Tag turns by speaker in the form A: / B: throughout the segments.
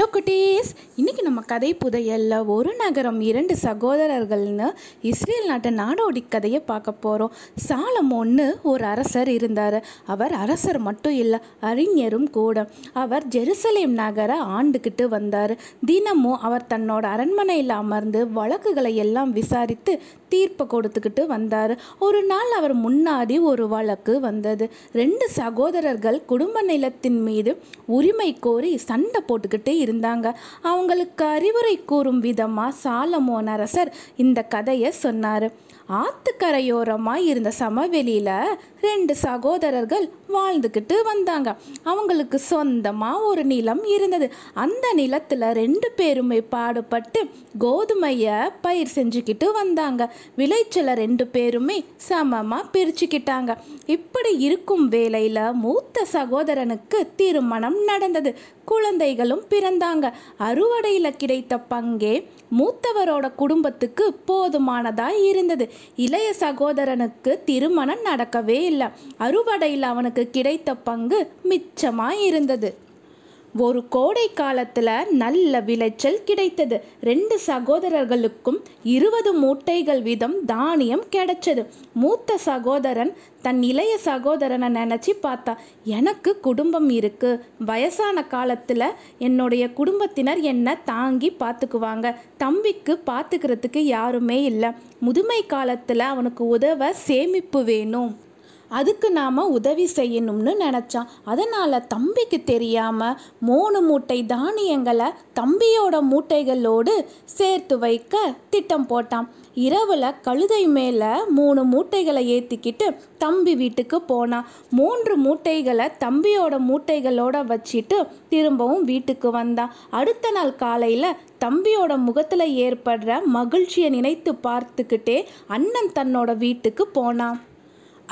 A: Hello குட்டீஸ் இன்னைக்கு நம்ம கதை புதையல்ல ஒரு நகரம் இரண்டு சகோதரர்கள்னு இஸ்ரேல் நாட்டு நாடோடி கதையை பார்க்க போகிறோம் சாலமோன்னு ஒரு அரசர் இருந்தார். அவர் அரசர் மட்டும் இல்லை அறிஞரும் கூட. அவர் ஜெருசலேம் நகரை ஆண்டுக்கிட்டு வந்தார். தினமும் அவர் தன்னோட அரண்மனையில் அமர்ந்து வழக்குகளை எல்லாம் விசாரித்து தீர்ப்பு கொடுத்துக்கிட்டு வந்தார். ஒரு நாள் அவர் முன்னாடி ஒரு வழக்கு வந்தது. ரெண்டு சகோதரர்கள் குடும்ப நிலத்தின் மீது உரிமை கோரி சண்டை போட்டுக்கிட்டு இருந்தாங்க. அவங்களுக்கு அறிவுரை கூறும் விதமாக சாலமோன் அரசர் இந்த கதையை சொன்னார். ஆத்துக்கரையோரமாக இருந்த சமவெளியில் ரெண்டு சகோதரர்கள் வாழ்ந்துக்கிட்டு வந்தாங்க. அவங்களுக்கு சொந்தமாக ஒரு நிலம் இருந்தது. அந்த நிலத்தில் ரெண்டு பேருமே பாடுபட்டு கோதுமையை பயிர் செஞ்சுக்கிட்டு வந்தாங்க. விளைச்சலை ரெண்டு பேருமே சமமாக பிரிச்சுக்கிட்டாங்க. இப்படி இருக்கும் வேலையில் மூத்த சகோதரனுக்கு திருமணம் நடந்தது. குழந்தைகளும் பிறந்தாங்க. அறுவடையில் கிடைத்த பங்கே மூத்தவரோட குடும்பத்துக்கு போதுமானதாக இருந்தது. இளைய சகோதரனுக்கு திருமணம் நடக்கவே இல்லை. அறுவடையில் அவனுக்கு கிடைத்த பங்கு மிச்சமாய் இருந்தது ஒரு கோடை காலத்தில் நல்ல விளைச்சல் கிடைத்தது. ரெண்டு சகோதரர்களுக்கும் இருபது மூட்டைகள் வீதம் தானியம் கிடைச்சது. மூத்த சகோதரன் தன் இளைய சகோதரனை நினச்சி பார்த்தா எனக்கு குடும்பம் இருக்கு. வயசான காலத்தில் என்னுடைய குடும்பத்தினர் என்னை தாங்கி பார்த்துக்குவாங்க தம்பிக்கு பார்த்துக்கிறதுக்கு யாருமே இல்லை. முதுமை காலத்தில் அவனுக்கு உதவ சேமிப்பு வேணும். அதுக்கு நாம் உதவி செய்யணும்னு நினச்சான். அதனால் தம்பிக்கு தெரியாமல் மூணு மூட்டை தானியங்களை தம்பியோட மூட்டைகளோடு சேர்த்து வைக்க திட்டம் போட்டான். இரவில் கழுதை மேலே மூணு மூட்டைகளை ஏற்றிக்கிட்டு தம்பி வீட்டுக்கு போனான். மூன்று மூட்டைகளை தம்பியோட மூட்டைகளோட வச்சுட்டு திரும்பவும் வீட்டுக்கு வந்தான். அடுத்த நாள் காலையில் தம்பியோட முகத்தில் ஏற்படுற மகிழ்ச்சியை நினைத்து பார்த்துக்கிட்டே அண்ணன் தன்னோட வீட்டுக்கு போனான்.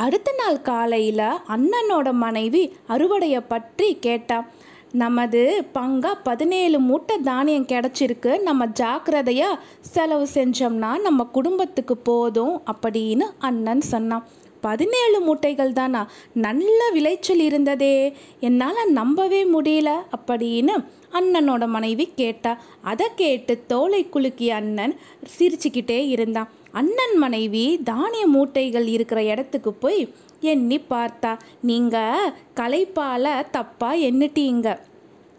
A: அடுத்த நாள் காலையில் அண்ணனோட மனைவி அறுவடையை பற்றி கேட்டான் நமது பங்கா பதினேழு மூட்டை தானியம் கிடச்சிருக்கு. நம்ம ஜாக்கிரதையாக செலவு செஞ்சோம்னா நம்ம குடும்பத்துக்கு போதும் அப்படின்னு அண்ணன் சொன்னான். பதினேழு மூட்டைகள் தானா? நல்ல விளைச்சல் இருந்ததே. என்னால் நம்பவே முடியல அப்படின்னு அண்ணனோட மனைவி கேட்டா. அதை கேட்டு தோலை குலுக்கிய அண்ணன் சிரிச்சுக்கிட்டே இருந்தான். அண்ணன் மனைவி தானிய மூட்டைகள் இருக்கிற இடத்துக்கு போய் எண்ணி பார்த்தா நீங்கள் களைப்பால் தப்பாக எண்ணிட்டீங்க.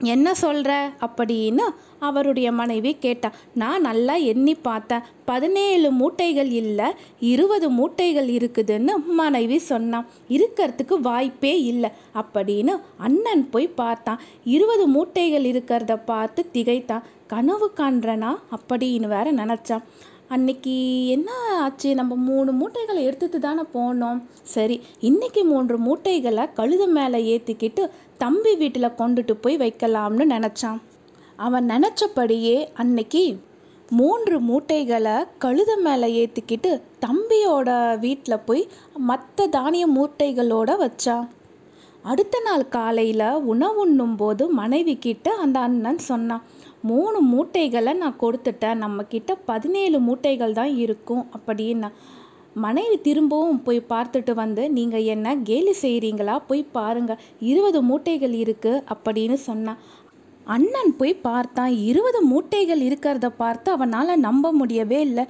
A: என்ன சொல்கிற அப்படின்னு அவருடைய மனைவி கேட்டா நான் நல்லா எண்ணி பார்த்தேன். பதினேழு மூட்டைகள் இல்லை இருபது மூட்டைகள் இருக்குதுன்னு மனைவி சொன்னான். இருக்கிறதுக்கு வாய்ப்பே இல்லை. அப்படின்னு அண்ணன் போய் பார்த்தான். இருபது மூட்டைகள் இருக்கிறத பார்த்து திகைத்தான். கனவு காண்றனா? அப்படின்னு வேற நினச்சான். அன்னைக்கு என்ன ஆச்சு? நம்ம மூணு மூட்டைகளை எடுத்துட்டு தானே போனோம். சரி இன்னைக்கு மூன்று மூட்டைகளை கழுத மேலே ஏற்றிக்கிட்டு தம்பி வீட்டில் கொண்டுட்டு போய் வைக்கலாம்னு நினச்சான். அவன் நினச்சபடியே அன்னைக்கு மூன்று மூட்டைகளை கழுத மேலே ஏற்றிக்கிட்டு தம்பியோட வீட்டில் போய் மற்ற தானிய மூட்டைகளோட வச்சான். அடுத்த நாள் காலையில் உணவுண்ணும் போது மனைவி கிட்ட அந்த அண்ணன் சொன்னான் மூணு மூட்டைகளை நான் கொடுத்துட்டேன். நம்மக்கிட்ட பதினேழு மூட்டைகள் தான் இருக்கும். அப்படின்னா மனைவி திரும்பவும் போய் பார்த்துட்டு வந்து நீங்கள் என்ன கேலி செய்கிறீங்களா போய் பாருங்கள் இருபது மூட்டைகள் இருக்குது அப்படின்னு சொன்னான் அண்ணன் போய் பார்த்தான். இருபது மூட்டைகள் இருக்கிறத பார்த்து அவனால் நம்ப முடியவே இல்லை.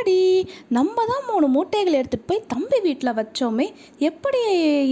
A: எப்படி நம்ம தான் மூணு மூட்டைகள் எடுத்துகிட்டு போய் தம்பி வீட்டில் வச்சோமே எப்படி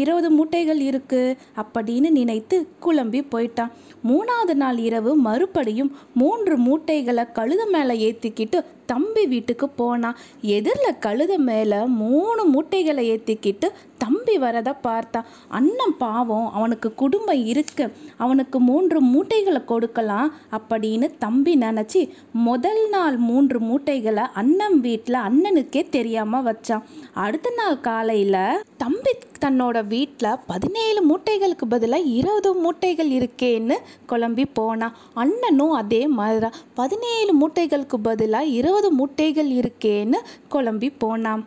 A: இருபது மூட்டைகள் இருக்குது அப்படின்னு நினைத்து குழம்பி போயிட்டான் மூணாவது நாள் இரவு மறுபடியும் மூன்று மூட்டைகளை கழுத மேலே ஏற்றிக்கிட்டு தம்பி வீட்டுக்கு போனான் எதிரில் கழுத மேலே மூணு மூட்டைகளை ஏற்றிக்கிட்டு தம்பி வரதை பார்த்தான் அண்ணன் பாவம் அவனுக்கு குடும்பம் இருக்கு அவனுக்கு மூன்று மூட்டைகளை கொடுக்கலாம் அப்படின்னு தம்பி நினச்சி முதல் நாள் மூன்று மூட்டைகளை அண்ணன் வீட்டில் அண்ணனுக்கே தெரியாமல் வச்சான். அடுத்த நாள் காலையில் தம்பி தன்னோட வீட்டில் பதினேழு மூட்டைகளுக்கு பதிலாக இருபது மூட்டைகள் இருக்கேன்னு குழம்பி போனான். அண்ணனும் அதே மாதிரி தான் பதினேழு மூட்டைகளுக்கு பதிலாக இருபது மூட்டைகள் இருக்கேன்னு குழம்பி போனான்.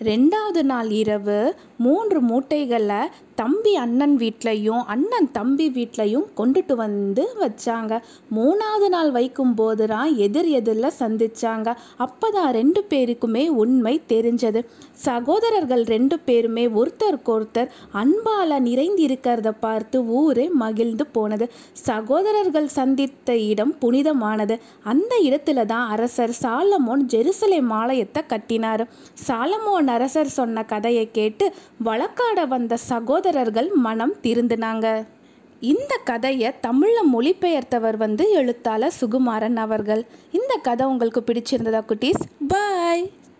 A: ரெண்டாவது நாள் இரவு மூன்று மூட்டைகளை தம்பி அண்ணன் வீட்லையும் அண்ணன் தம்பி வீட்லையும் கொண்டுட்டு வந்து வச்சாங்க. மூணாவது நாள் வைக்கும்போது தான் எதிர் எதிரில் சந்திச்சாங்க. அப்பதான் ரெண்டு பேருக்குமே உண்மை தெரிஞ்சது. சகோதரர்கள் ரெண்டு பேருமே ஒருத்தருக்கு ஒருத்தர் அன்பால நிறைந்திருக்கிறத பார்த்து ஊரே மகிழ்ந்து போனது. சகோதரர்கள் சந்தித்த இடம் புனிதமானது. அந்த இடத்துல தான் அரசர் சாலமோன் ஜெருசலேம் ஆலயத்தை கட்டினார். சாலமோன் அரசர் சொன்ன கதையை கேட்டு வழக்காட வந்த சகோதர சகோதரர்கள் மனம் திருந்தினாங்க. இந்த கதையை தமிழில் மொழிபெயர்த்தவர் வந்து எழுத்தாளர் சுகுமாரன் அவர்கள். இந்த கதை உங்களுக்கு பிடிச்சிருந்ததா குட்டீஸ்? பாய்